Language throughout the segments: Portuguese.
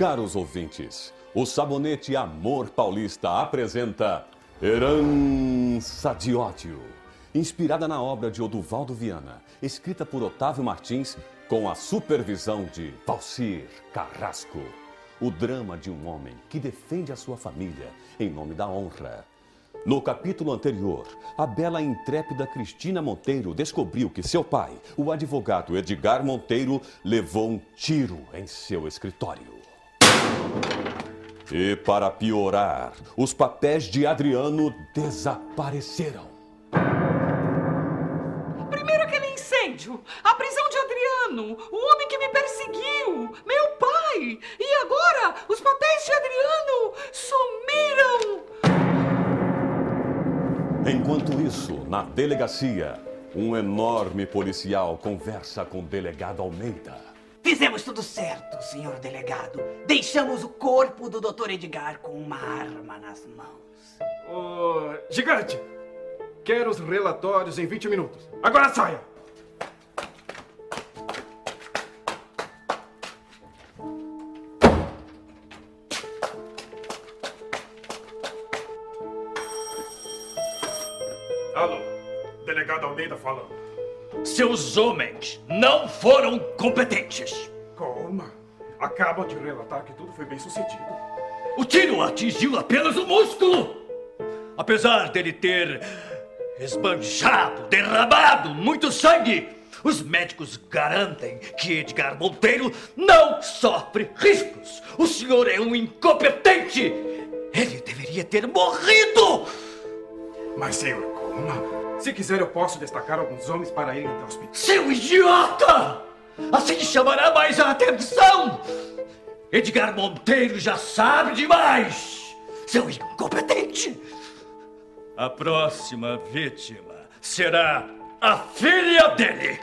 Caros ouvintes, o Sabonete Amor Paulista apresenta Herança de Ódio, inspirada na obra de Oduvaldo Viana, escrita por Otávio Martins, com a supervisão de Valcir Carrasco. O drama de um homem que defende a sua família em nome da honra. No capítulo anterior, a bela e intrépida Cristina Monteiro descobriu que seu pai, o advogado Edgar Monteiro, levou um tiro em seu escritório. E para piorar, os papéis de Adriano desapareceram. Primeiro aquele incêndio, a prisão de Adriano, o homem que me perseguiu, meu pai. E agora os papéis de Adriano sumiram. Enquanto isso, na delegacia, um enorme policial conversa com o delegado Almeida. Fizemos tudo certo, senhor delegado. Deixamos o corpo do Dr. Edgar com uma arma nas mãos. Ô, gigante! Quero os relatórios em 20 minutos. Agora saia! Alô, delegado Almeida falando. Seus homens não foram competentes. Calma. Acabam de relatar que tudo foi bem sucedido. O tiro atingiu apenas o músculo. Apesar dele ter esbanjado, derramado muito sangue, os médicos garantem que Edgar Monteiro não sofre riscos. O senhor é um incompetente. Ele deveria ter morrido. Mas, senhor Coma, se quiser eu posso destacar alguns homens para irem até o hospital. Seu idiota! Assim chamará mais a atenção! Edgar Monteiro já sabe demais! Seu incompetente! A próxima vítima será a filha dele!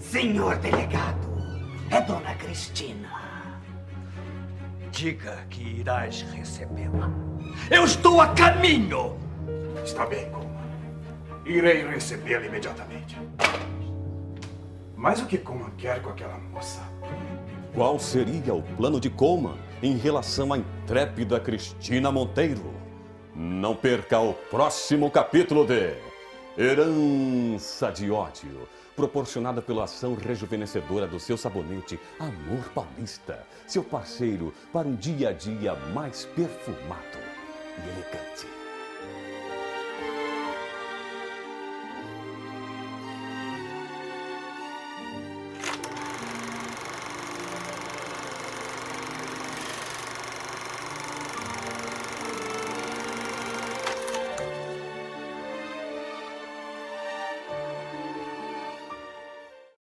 Senhor delegado, é Dona Cristina. Diga que irás recebê-la. Eu estou a caminho! Está bem, Coma. Irei recebê-la imediatamente. Mas o que Coma quer com aquela moça? Qual seria o plano de Coleman em relação à intrépida Cristina Monteiro? Não perca o próximo capítulo de Herança de Ódio, proporcionada pela ação rejuvenescedora do seu sabonete Amor Paulista, seu parceiro para um dia a dia mais perfumado e elegante.